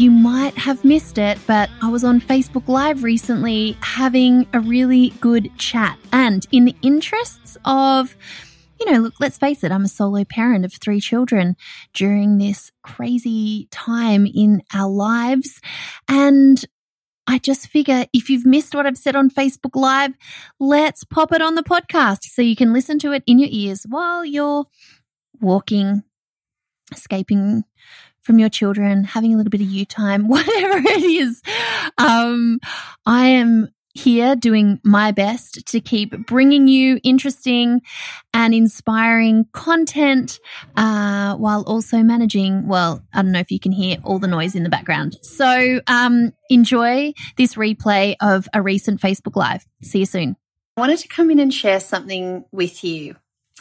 you might have missed it, but I was on Facebook Live recently having a really good chat. And in the interests of, you know, look, let's face it, I'm a solo parent of three children during this crazy time in our lives. And I just figure if you've missed what I've said on Facebook Live, let's pop it on the podcast so you can listen to it in your ears while you're walking, escaping from your children, having a little bit of you time, whatever it is. Um, I am here doing my best to keep bringing you interesting and inspiring content uh, while also managing. Well, I don't know if you can hear all the noise in the background. So um, enjoy this replay of a recent Facebook Live. See you soon. I wanted to come in and share something with you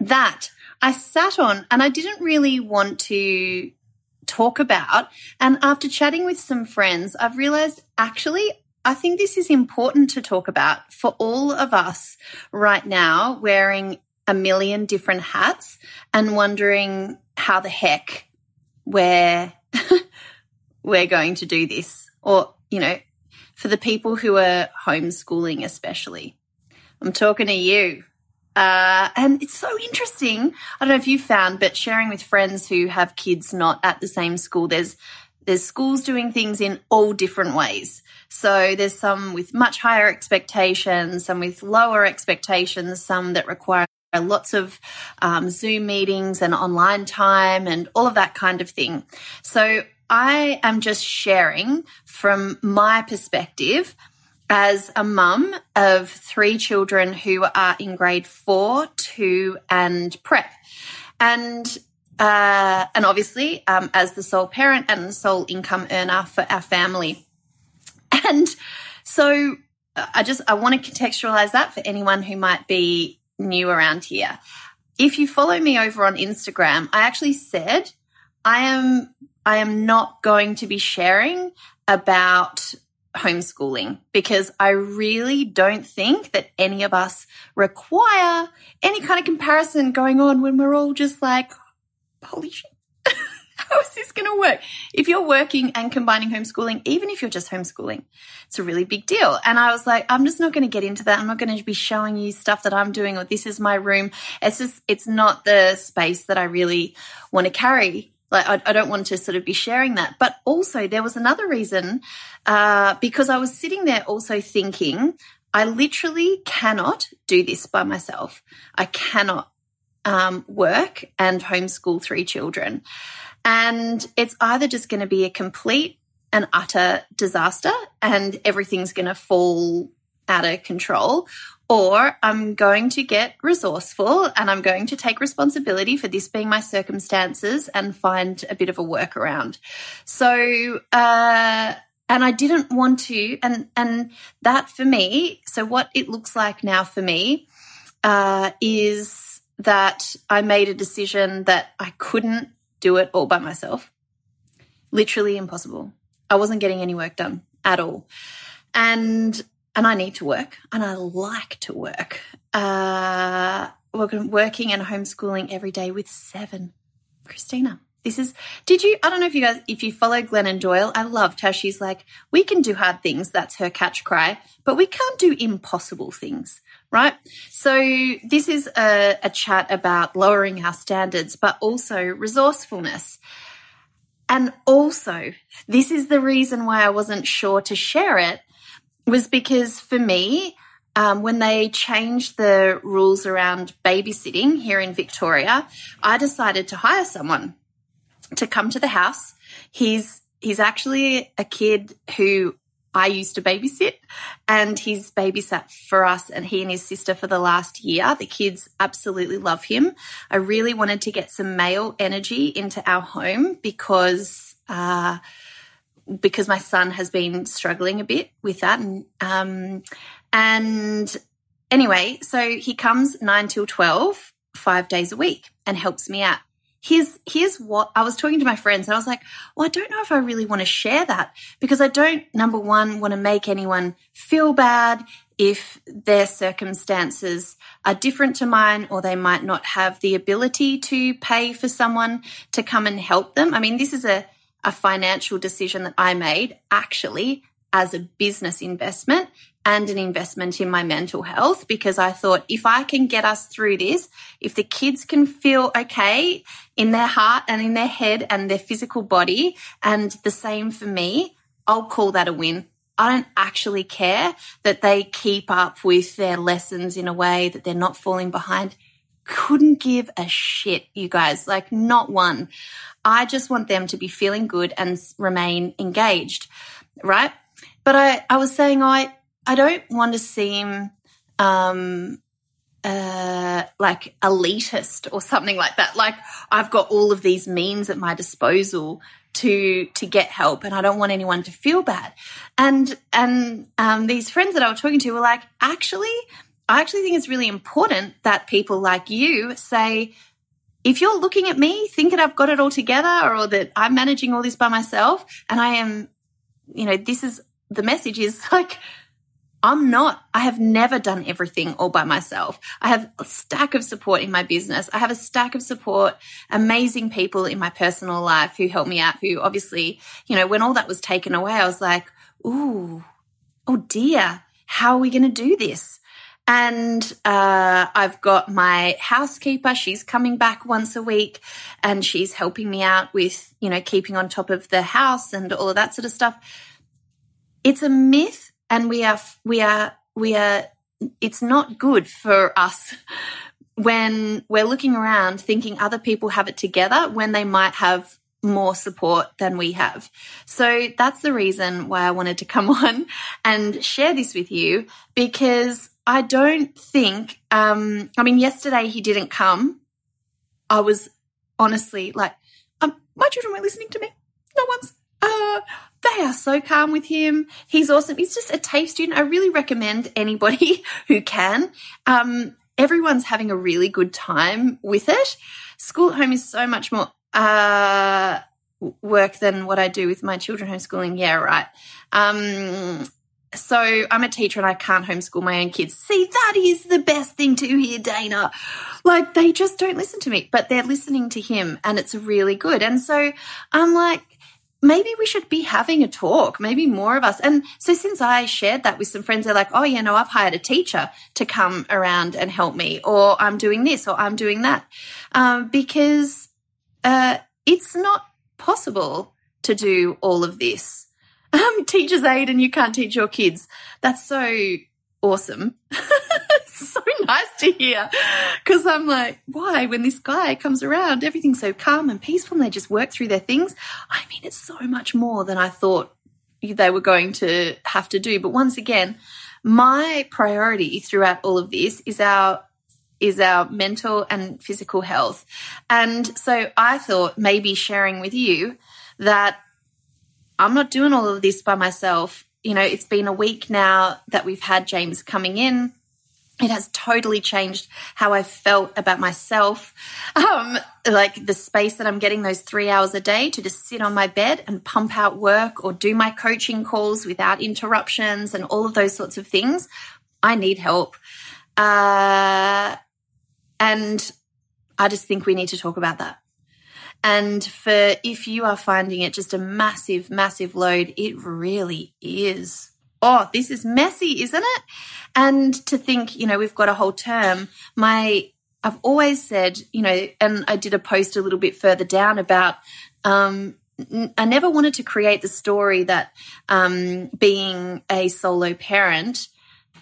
that I sat on and I didn't really want to talk about. And after chatting with some friends, I've realized actually I think this is important to talk about for all of us right now wearing a million different hats and wondering how the heck we're we're going to do this. Or you know for the people who are homeschooling especially. I'm talking to you uh, and it's so interesting. I don't know if you found, but sharing with friends who have kids not at the same school, there's there's schools doing things in all different ways. So there's some with much higher expectations, some with lower expectations, some that require lots of um, Zoom meetings and online time and all of that kind of thing. So I am just sharing from my perspective as a mum of three children who are in grade four, two, and prep. And uh, and obviously, um, as the sole parent and the sole income earner for our family. And so I just I want to contextualize that for anyone who might be new around here. If you follow me over on Instagram, I actually said I am I am not going to be sharing about homeschooling because I really don't think that any of us require any kind of comparison going on when we're all just like, holy shit. How is this going to work? If you're working and combining homeschooling, even if you're just homeschooling, it's a really big deal. And I was like, I'm just not going to get into that. I'm not going to be showing you stuff that I'm doing or this is my room. It's just, it's not the space that I really want to carry like I, I, don't want to sort of be sharing that. But also there was another reason uh, because I was sitting there also thinking, I literally cannot do this by myself. I cannot um, work and homeschool three children. And it's either just going to be a complete and utter disaster and everything's going to fall out of control, or I'm going to get resourceful and I'm going to take responsibility for this being my circumstances and find a bit of a workaround. So, uh, and I didn't want to, and, and that for me, so what it looks like now for me, uh, is that I made a decision that I couldn't do it all by myself. Literally impossible. I wasn't getting any work done at all. And and I need to work and I like to work. Uh, working and homeschooling every day with seven. Christina, this is, did you, I don't know if you guys, if you follow Glennon Doyle, I loved how she's like, we can do hard things. That's her catch cry, but we can't do impossible things, right? So this is a, a chat about lowering our standards, but also resourcefulness. And also, this is the reason why I wasn't sure to share it was because for me, um, when they changed the rules around babysitting here in Victoria, I decided to hire someone to come to the house. He's he's actually a kid who I used to babysit and he's babysat for us and he and his sister for the last year. The kids absolutely love him. I really wanted to get some male energy into our home because uh, because my son has been struggling a bit with that. And, um, and anyway, so he comes nine till 12, five days a week and helps me out. Here's, here's what I was talking to my friends and I was like, well, I don't know if I really want to share that because I don't, number one, want to make anyone feel bad if their circumstances are different to mine or they might not have the ability to pay for someone to come and help them. I mean, this is a, a financial decision that I made actually as a business investment and an investment in my mental health because I thought if I can get us through this, if the kids can feel okay in their heart and in their head and their physical body, and the same for me, I'll call that a win. I don't actually care that they keep up with their lessons in a way that they're not falling behind. Couldn't give a shit, you guys, like not one. I just want them to be feeling good and remain engaged, right? But I, I was saying I, I don't want to seem, um, uh, like elitist or something like that. Like I've got all of these means at my disposal to to get help and I don't want anyone to feel bad. And and um, these friends that I was talking to were like, actually, I actually think it's really important that people like you say, if you're looking at me thinking I've got it all together or that I'm managing all this by myself and I am, you know, this is the message is like I'm not, I have never done everything all by myself. I have a stack of support in my business. I have a stack of support, amazing people in my personal life who help me out, who obviously, you know, when all that was taken away, I was like, ooh, oh dear, how are we going to do this? And uh, I've got my housekeeper. She's coming back once a week and she's helping me out with, you know, keeping on top of the house and all of that sort of stuff. It's a myth and we are we are we are it's not good for us when we're looking around thinking other people have it together when they might have more support than we have. So that's the reason why I wanted to come on and share this with you because I don't think, um, I mean, yesterday he didn't come. I was honestly like, um, my children were listening to me. No one's, uh, they are so calm with him. He's awesome. He's just a TAFE student. I really recommend anybody who can. Um, everyone's having a really good time with it. School at home is so much more uh, work than what I do with my children homeschooling. Yeah, right. Um, so I'm a teacher and I can't homeschool my own kids. See, that is the best thing to hear, Dana. Like they just don't listen to me, but they're listening to him and it's really good. And so I'm like, maybe we should be having a talk, maybe more of us. And so since I shared that with some friends, they're like, oh, you know, I've hired a teacher to come around and help me, or I'm doing this, or I'm doing that. Um, because uh, it's not possible to do all of this. Um, teacher's aide and you can't teach your kids. That's so awesome. so nice to hear. Because I'm like, why? When this guy comes around, everything's so calm and peaceful and they just work through their things. I mean, it's so much more than I thought they were going to have to do. But once again, my priority throughout all of this is our is our mental and physical health. And so I thought maybe sharing with you that I'm not doing all of this by myself you know, it's been a week now that we've had James coming in. It has totally changed how I felt about myself. Um, like the space that I'm getting those three hours a day to just sit on my bed and pump out work or do my coaching calls without interruptions and all of those sorts of things. I need help. Uh, and I just think we need to talk about that. And for if you are finding it just a massive, massive load, it really is. Oh, this is messy, isn't it? And to think, you know, we've got a whole term. My, I've always said, you know, and I did a post a little bit further down about, um, I never wanted to create the story that um, being a solo parent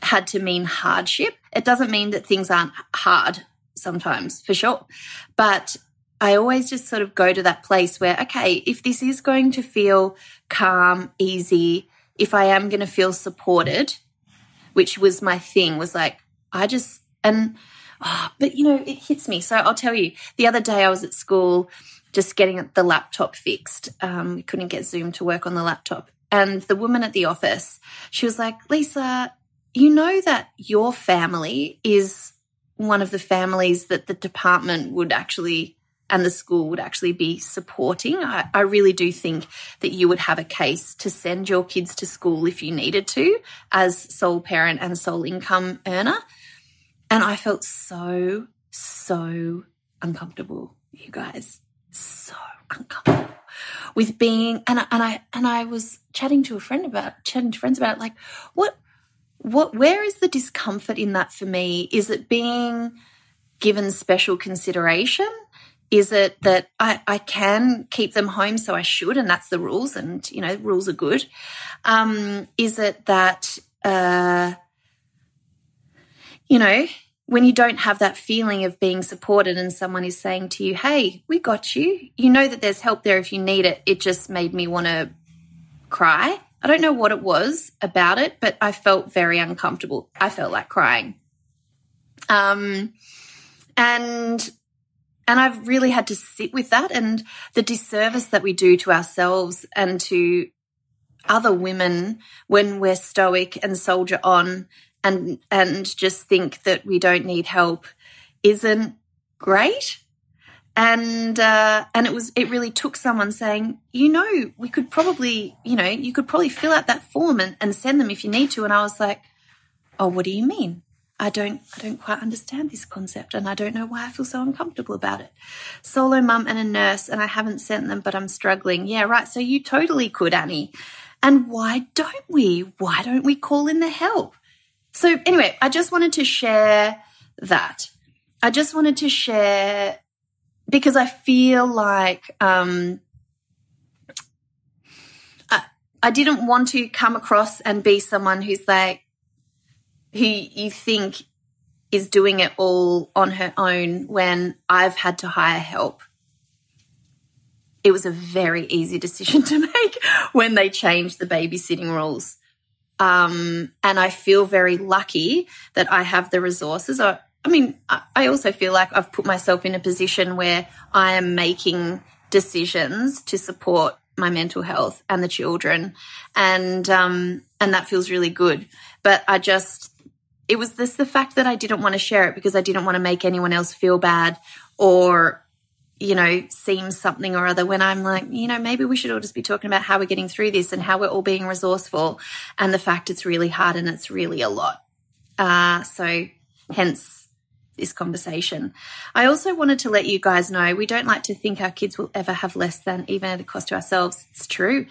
had to mean hardship. It doesn't mean that things aren't hard sometimes, for sure. But I always just sort of go to that place where, okay, if this is going to feel calm, easy, if I am going to feel supported, which was my thing, was like, I just, and, oh, but you know, it hits me. So I'll tell you, the other day I was at school just getting the laptop fixed. Um, we couldn't get Zoom to work on the laptop. And the woman at the office, she was like, Lisa, you know that your family is one of the families that the department would actually and the school would actually be supporting. I, I, really do think that you would have a case to send your kids to school if you needed to as sole parent and sole income earner. And I felt so, so uncomfortable, you guys. So uncomfortable with being and I, and I and I was chatting to a friend about chatting to friends about it like what what where is the discomfort in that for me is it being given special consideration is it that I, I can keep them home so I should and that's the rules and you know rules are good um, is it that uh, you know when you don't have that feeling of being supported and someone is saying to you, Hey, we got you. You know that there's help there if you need it. It just made me want to cry. I don't know what it was about it, but I felt very uncomfortable. I felt like crying. Um, and, and I've really had to sit with that and the disservice that we do to ourselves and to other women when we're stoic and soldier on and and just think that we don't need help isn't great. And uh, and it was it really took someone saying you know we could probably you know you could probably fill out that form and, and send them if you need to. And i was like oh what do you mean i don't i don't quite understand this concept and i don't know why i feel so uncomfortable about it. Solo mum and a nurse and i haven't sent them but i'm struggling. Yeah right so you totally could annie. And why don't we? Why don't we call in the help? So, anyway, I just wanted to share that. I just wanted to share because I feel like um, I, I didn't want to come across and be someone who's like, who you think is doing it all on her own when I've had to hire help. It was a very easy decision to make when they changed the babysitting rules. Um, and I feel very lucky that I have the resources. I, I mean, I also feel like I've put myself in a position where I am making decisions to support my mental health and the children, and um, and that feels really good. But I just, it was this the fact that I didn't want to share it because I didn't want to make anyone else feel bad or you know, seem something or other when I'm like, you know, maybe we should all just be talking about how we're getting through this and how we're all being resourceful and the fact it's really hard and it's really a lot. Uh, so hence this conversation. I also wanted to let you guys know we don't like to think our kids will ever have less than even at a cost to ourselves. It's true.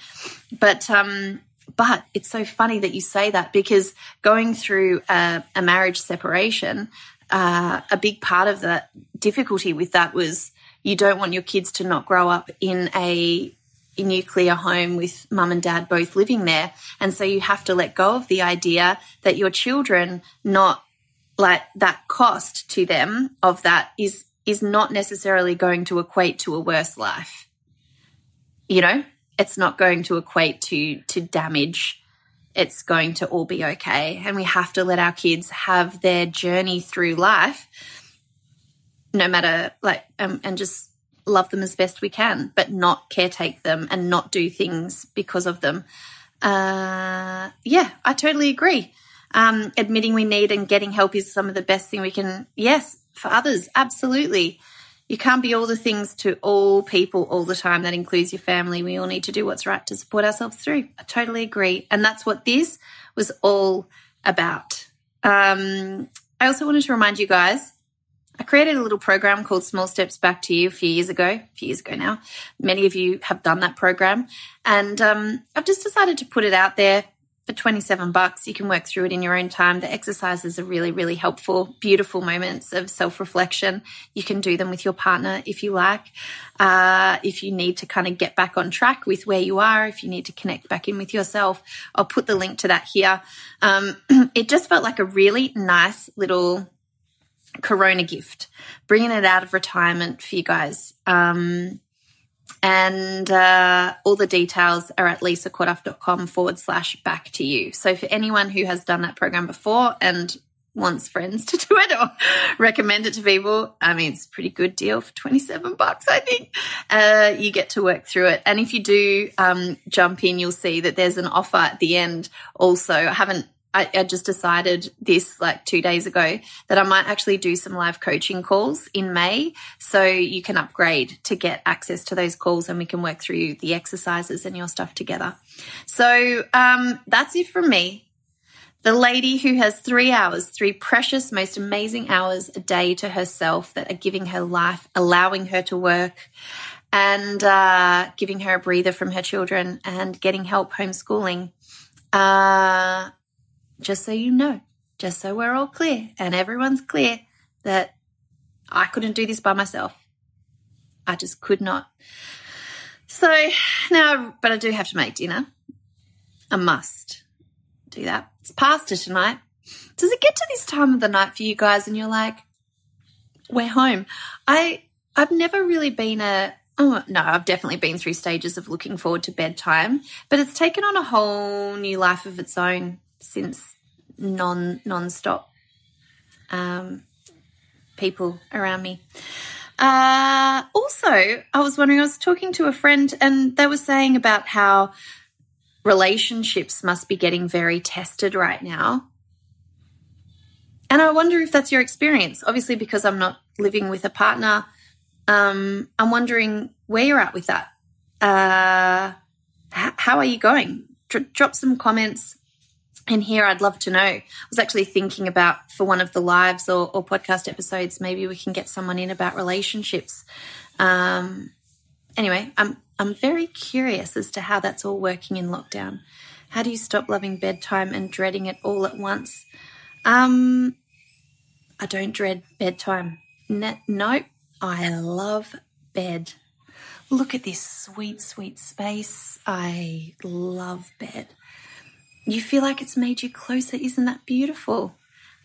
But, um, but it's so funny that you say that because going through a, a marriage separation, uh, a big part of the difficulty with that was you don't want your kids to not grow up in a, a nuclear home with mum and dad both living there. And so you have to let go of the idea that your children not like that cost to them of that is is not necessarily going to equate to a worse life. You know, it's not going to equate to to damage. It's going to all be okay. And we have to let our kids have their journey through life no matter like um, and just love them as best we can, but not caretake them and not do things because of them. Uh, yeah, I totally agree. Um, admitting we need and getting help is some of the best thing we can. Yes, for others, absolutely. You can't be all the things to all people all the time. That includes your family. We all need to do what's right to support ourselves through. I totally agree. And that's what this was all about. Um, I also wanted to remind you guys I created a little program called Small Steps Back to You a few years ago, a few years ago now. Many of you have done that program. And um, I've just decided to put it out there for 27 bucks. You can work through it in your own time. The exercises are really, really helpful, beautiful moments of self reflection. You can do them with your partner if you like. Uh, if you need to kind of get back on track with where you are, if you need to connect back in with yourself, I'll put the link to that here. Um, it just felt like a really nice little Corona gift, bringing it out of retirement for you guys. Um, and uh, all the details are at lisacorduff.com forward slash back to you. So for anyone who has done that program before and wants friends to do it or recommend it to people, I mean, it's a pretty good deal for 27 bucks, I think. Uh, you get to work through it. And if you do um, jump in, you'll see that there's an offer at the end also. I haven't I, I, just decided this like two days ago that I might actually do some live coaching calls in May. So you can upgrade to get access to those calls and we can work through the exercises and your stuff together. So um, that's it from me. The lady who has three hours, three precious, most amazing hours a day to herself that are giving her life, allowing her to work and uh, giving her a breather from her children and getting help homeschooling. Uh, just so you know, just so we're all clear and everyone's clear that I couldn't do this by myself. I just could not. So now, but I do have to make dinner. I must do that. It's pasta tonight. Does it get to this time of the night for you guys and you're like, we're home? I, I've never really been a, oh no, I've definitely been through stages of looking forward to bedtime, but it's taken on a whole new life of its own since non, non-stop, um, people around me. Uh, also, I was wondering, I was talking to a friend and they were saying about how relationships must be getting very tested right now. And I wonder if that's your experience. Obviously, because I'm not living with a partner, um, I'm wondering where you're at with that. Uh, how are you going? Dr- drop some comments in here. I'd love to know. I was actually thinking about for one of the lives or, or podcast episodes, maybe we can get someone in about relationships. Um, anyway, I'm I'm very curious as to how that's all working in lockdown. How do you stop loving bedtime and dreading it all at once? Um, I don't dread bedtime. No, nope, I love bed. Look at this sweet, sweet space. I love bed. You feel like it's made you closer. Isn't that beautiful?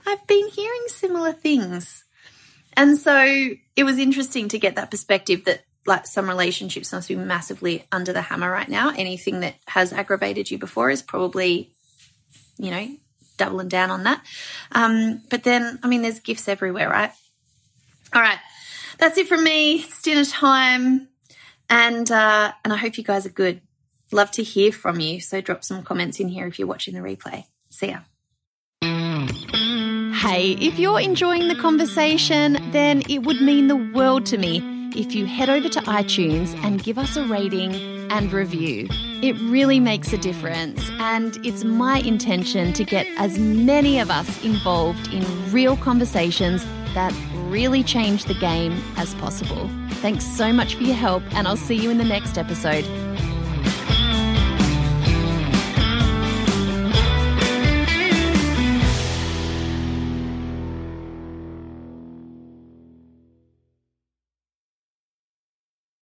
I've been hearing similar things. And so it was interesting to get that perspective that like some relationships must be massively under the hammer right now. Anything that has aggravated you before is probably, you know, doubling down on that. Um, but then, I mean, there's gifts everywhere, right? All right. That's it from me. It's dinner time. And, uh, and I hope you guys are good. Love to hear from you. So drop some comments in here if you're watching the replay. See ya. Hey, if you're enjoying the conversation, then it would mean the world to me if you head over to iTunes and give us a rating and review. It really makes a difference, and it's my intention to get as many of us involved in real conversations that really change the game as possible. Thanks so much for your help, and I'll see you in the next episode.